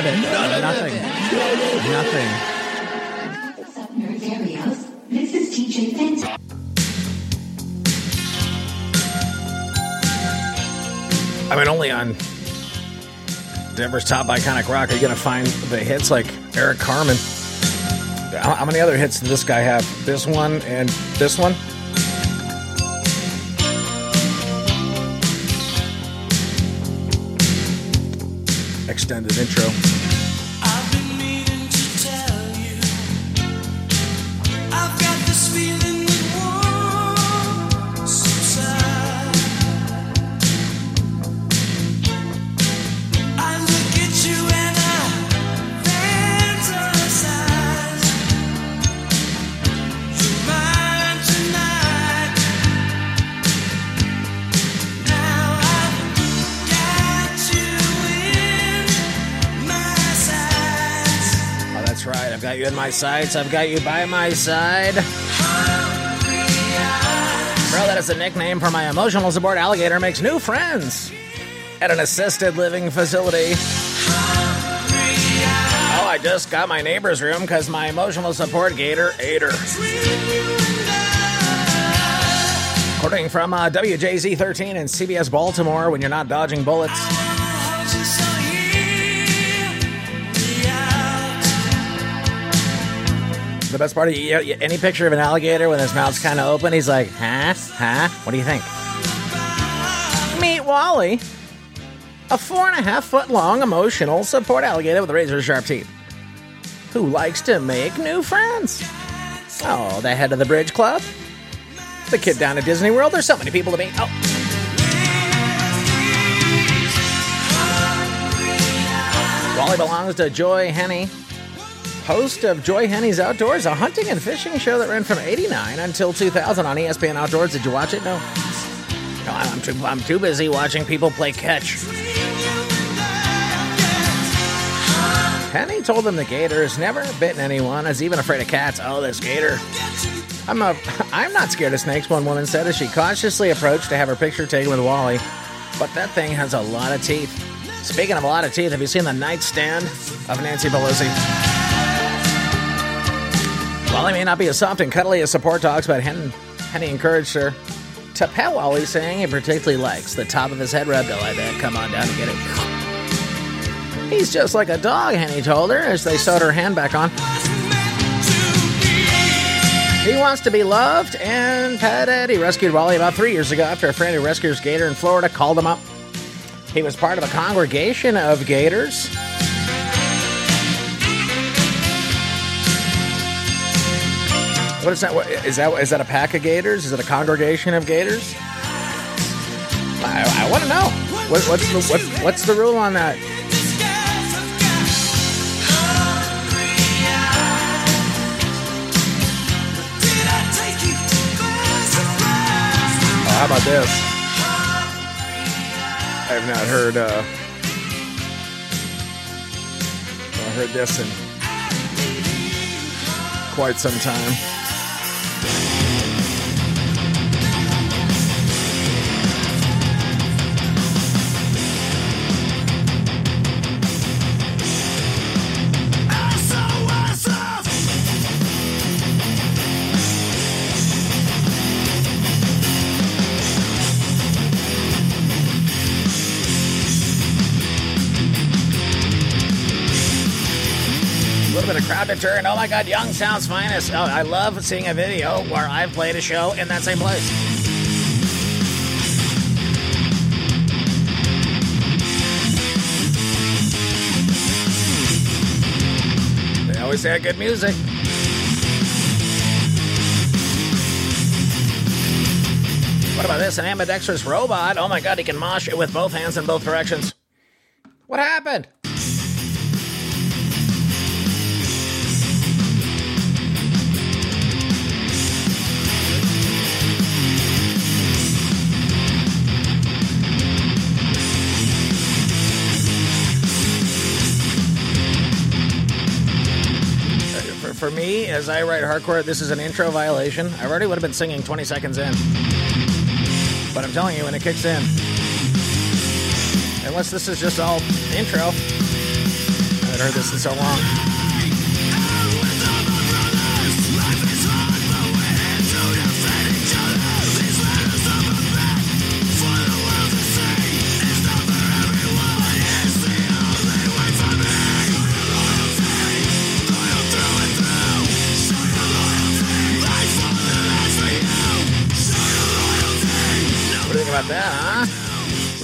of it. Nothing. Nothing. What's up, Nerdarios? This is TJ Fenton. I mean, only on Denver's top iconic rock are you going to find the hits like Eric Carmen. How, how many other hits did this guy have? This one and this one? Extended intro. Got you in my sights. I've got you by my side. Bro, that is a nickname for my emotional support alligator makes new friends at an assisted living facility. Oh, I just got my neighbor's room because my emotional support gator ate her. According from uh, WJZ 13 and CBS Baltimore, when you're not dodging bullets. The best part of you, any picture of an alligator when his mouth's kind of open, he's like, huh? Huh? What do you think? Meet Wally, a four and a half foot long emotional support alligator with razor sharp teeth who likes to make new friends. Oh, the head of the bridge club, the kid down at Disney World. There's so many people to meet. Oh. Wally belongs to Joie Henney, host of Joie Henney's Outdoors, a hunting and fishing show that ran from 89 until 2000 on ESPN Outdoors. Did you watch it? No. No, I'm too, I'm too busy watching people play catch. Henney told them the gator has never bitten anyone, is even afraid of cats. Oh, this gator. I'm a, I'm not scared of snakes, one woman said as she cautiously approached to have her picture taken with Wally. But that thing has a lot of teeth. Speaking of a lot of teeth, have you seen the nightstand of Nancy Pelosi? Wally may not be as soft and cuddly as support dogs, but Hen- Henney encouraged her to pet Wally, saying he particularly likes the top of his head rubbed. I bet. Come on down and get it. He's just like a dog, Henney told her as they sewed her hand back on. He wants to be loved and petted. He rescued Wally about three years ago after a friend who rescues gator in Florida called him up. He was part of a congregation of gators. What is that? What, is that is that a pack of gators? Is it a congregation of gators? I, I want to know. What, what's the what, what's the rule on that? Oh, how about this? I have not heard. Uh, I heard this in quite some time. Crowd deterrent. Oh my God, Young Sounds Finest. Oh, I love seeing a video where I've played a show in that same place. They always had good music. What about this? An ambidextrous robot. Oh my God, he can mosh it with both hands in both directions. What happened? For, me, as I write hardcore, this is an intro violation. I already would have been singing 20 seconds in. But I'm telling you, when it kicks in, unless this is just all intro, I haven't heard this in so long.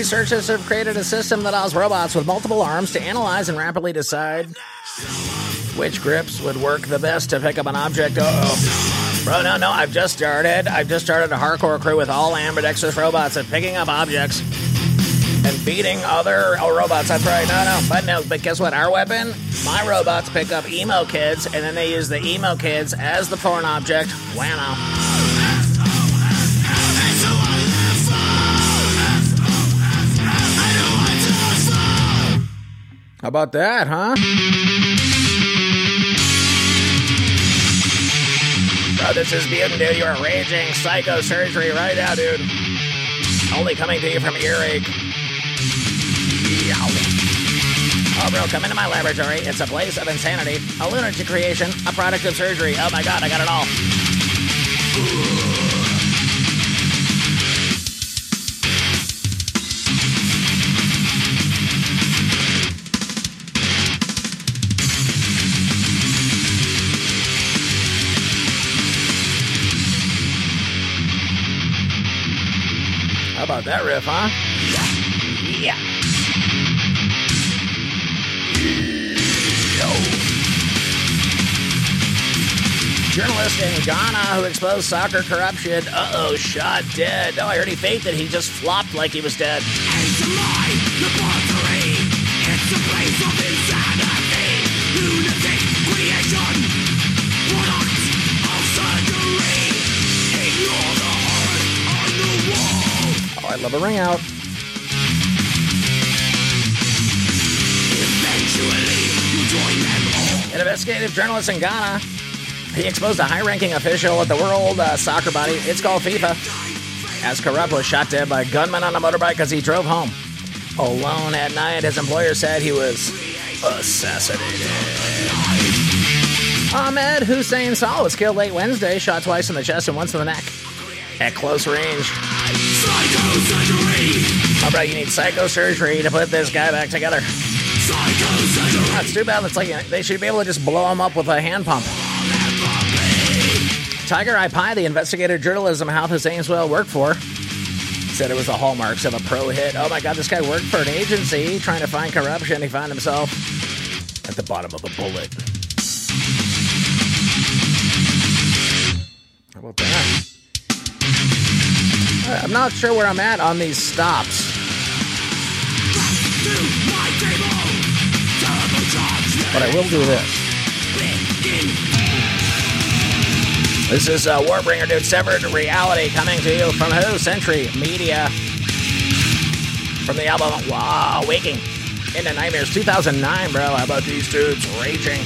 Researchers have created a system that allows robots with multiple arms to analyze and rapidly decide which grips would work the best to pick up an object. Oh, bro, no, no, I've just started. I've just started a hardcore crew with all ambidextrous robots at picking up objects and beating other oh, robots. That's right. No, no, but no, but guess what? Our weapon, my robots pick up emo kids, and then they use the emo kids as the foreign object. Wow. How about that, huh? Bro, this is beautiful, dude. You are raging psychosurgery right now, dude. Only coming to you from earache. Oh, bro, come into my laboratory. It's a place of insanity, a lunatic creation, a product of surgery. Oh my god, I got it all. About that riff, huh? Yeah. Journalist in Ghana who exposed soccer corruption. Uh oh, shot dead. No, I heard he fainted. He just flopped like he was dead. It's a I love a ring out. Investigative journalist in Ghana. He exposed a high ranking official at the World uh, Soccer Body. It's called FIFA. As corrupt was shot dead by a gunman on a motorbike as he drove home. Alone at night, his employer said he was assassinated. Ahmed Hussein Suale was killed late Wednesday, shot twice in the chest and once in the neck. At close range. Psychosurgery. Oh, bro, you need psychosurgery to put this guy back together. Psychosurgery. That's too bad. It's like they should be able to just blow him up with a hand pump. Tiger Eye PI, the investigative journalism Health Zaneswell worked for, said it was the hallmarks of a pro hit. Oh my god, this guy worked for an agency trying to find corruption. He found himself at the bottom of a bullet. How about that? I'm not sure where I'm at on these stops. But I will do this. This is uh, Warbringer, dude. Severed Reality coming to you from who? Century Media. From the album Wow, Waking into Nightmares 2009, bro. How about these dudes raging?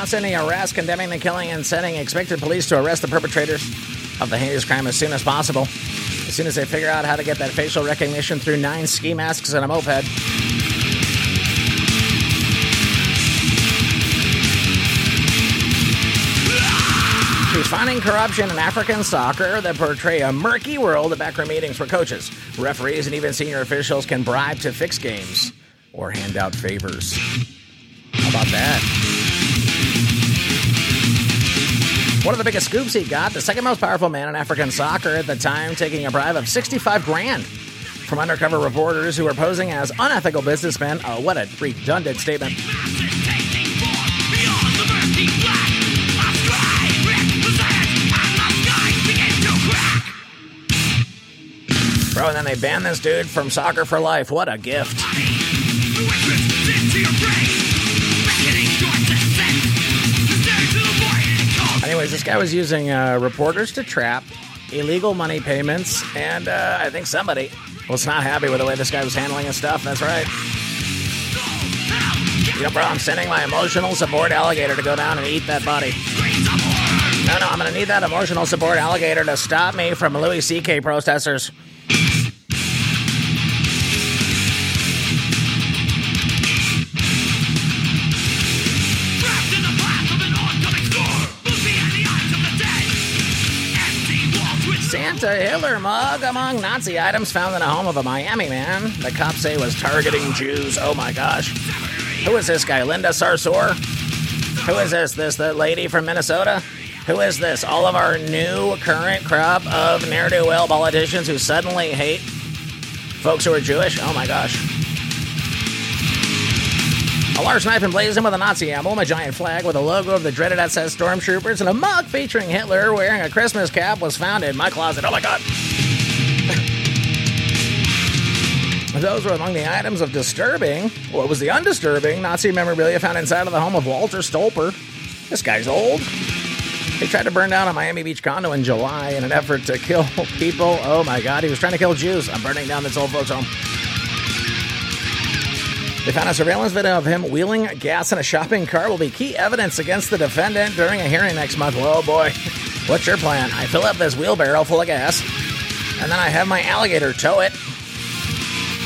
Announced any arrests condemning the killing and sending expected police to arrest the perpetrators of the heinous crime as soon as possible. As soon as they figure out how to get that facial recognition through nine ski masks and a moped. She's finding corruption in African soccer that portray a murky world of backroom meetings where coaches, referees, and even senior officials can bribe to fix games or hand out favors. How about that? One of the biggest scoops he got, the second most powerful man in African soccer at the time, taking a bribe of 65 grand from undercover reporters who were posing as unethical businessmen. Oh, what a redundant statement. Bro, and then they banned this dude from soccer for life. What a gift. This guy was using uh, reporters to trap illegal money payments, and uh, I think somebody was not happy with the way this guy was handling his stuff. That's right. You know, bro, I'm sending my emotional support alligator to go down and eat that body. No, no, I'm gonna need that emotional support alligator to stop me from Louis C.K. protesters. Santa Hitler mug among Nazi items found in a home of a Miami man. The cops say was targeting Jews. Oh my gosh. Who is this guy? Linda Sarsour? Who is this? This the lady from Minnesota? Who is this? All of our new current crop of ne'er do well politicians who suddenly hate folks who are Jewish? Oh my gosh. A large knife emblazoned with a Nazi emblem, a giant flag with a logo of the dreaded SS stormtroopers, and a mug featuring Hitler wearing a Christmas cap was found in my closet. Oh my god. Those were among the items of disturbing, what was the undisturbing, Nazi memorabilia found inside of the home of Walter Stolper. This guy's old. He tried to burn down a Miami Beach condo in July in an effort to kill people. Oh my god, he was trying to kill Jews. I'm burning down this old folks' home. They found a surveillance video of him wheeling gas in a shopping cart will be key evidence against the defendant during a hearing next month. Oh boy. What's your plan? I fill up this wheelbarrow full of gas, and then I have my alligator tow it.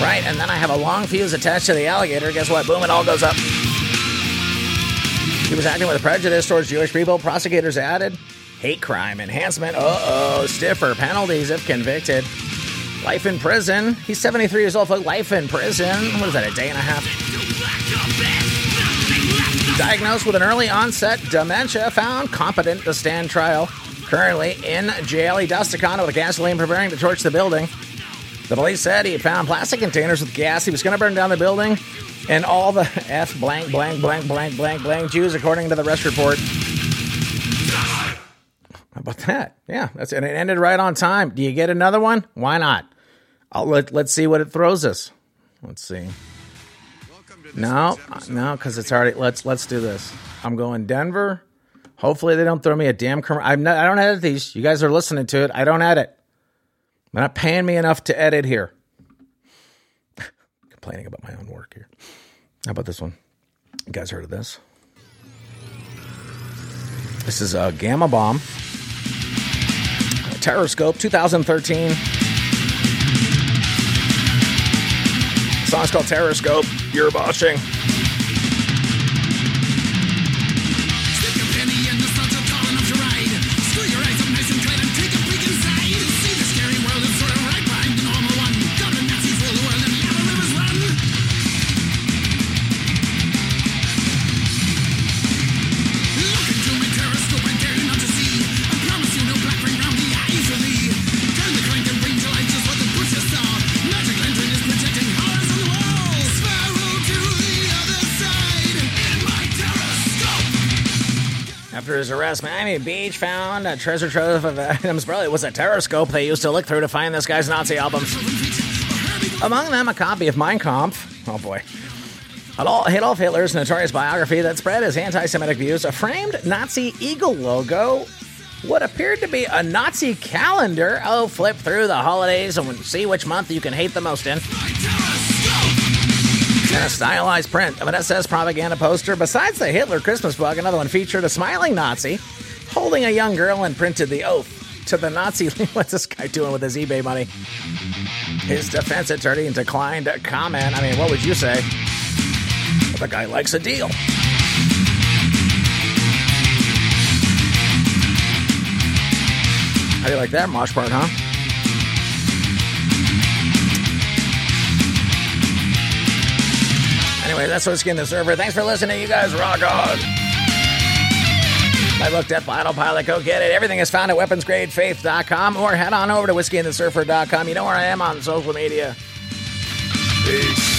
Right, and then I have a long fuse attached to the alligator. Guess what? Boom, it all goes up. He was acting with prejudice towards Jewish people. Prosecutors added hate crime enhancement. Uh oh, stiffer penalties if convicted. Life in prison. He's 73 years old. Life in prison. What is that, a day and a half? Diagnosed with an early onset dementia, found competent to stand trial. Currently in jail, he doused a condo with gasoline, preparing to torch the building. The police said he had found plastic containers with gas. He was going to burn down the building and all the F blank, blank, blank, blank, blank, blank Jews, according to the arrest report. How about that? Yeah, that's and it ended right on time. Do you get another one? Why not? I'll let, let's see what it throws us. Let's see. No, no, because it's already. Let's let's do this. I'm going Denver. Hopefully they don't throw me a damn. Com- I'm not. I don't edit these. You guys are listening to it. I don't edit. They're not paying me enough to edit here. Complaining about my own work here. How about this one? You guys heard of this? This is a Gama Bomb. Terroscope 2013. Song's called Terroscope. You're watching. After his arrest, Miami Beach found a treasure trove of items. Probably it was a terroscope they used to look through to find this guy's Nazi albums. Among them, a copy of Mein Kampf. Oh boy. Adolf Hitler's notorious biography that spread his anti Semitic views, a framed Nazi eagle logo, what appeared to be a Nazi calendar. Oh, flip through the holidays and see which month you can hate the most in. A stylized print of an SS propaganda poster. Besides the Hitler Christmas bug, another one featured a smiling Nazi holding a young girl and printed the oath to the Nazi. What's this guy doing with his eBay money? His defense attorney declined to comment. I mean, what would you say? Well, the guy likes a deal. How do you like that mosh part, huh? That's what's getting the server. Thanks for listening. You guys rock on. I looked at Autopilot. Go get it. Everything is found at weaponsgradefaith.com or head on over to whiskeyandthesurfer.com. You know where I am on social media. Peace.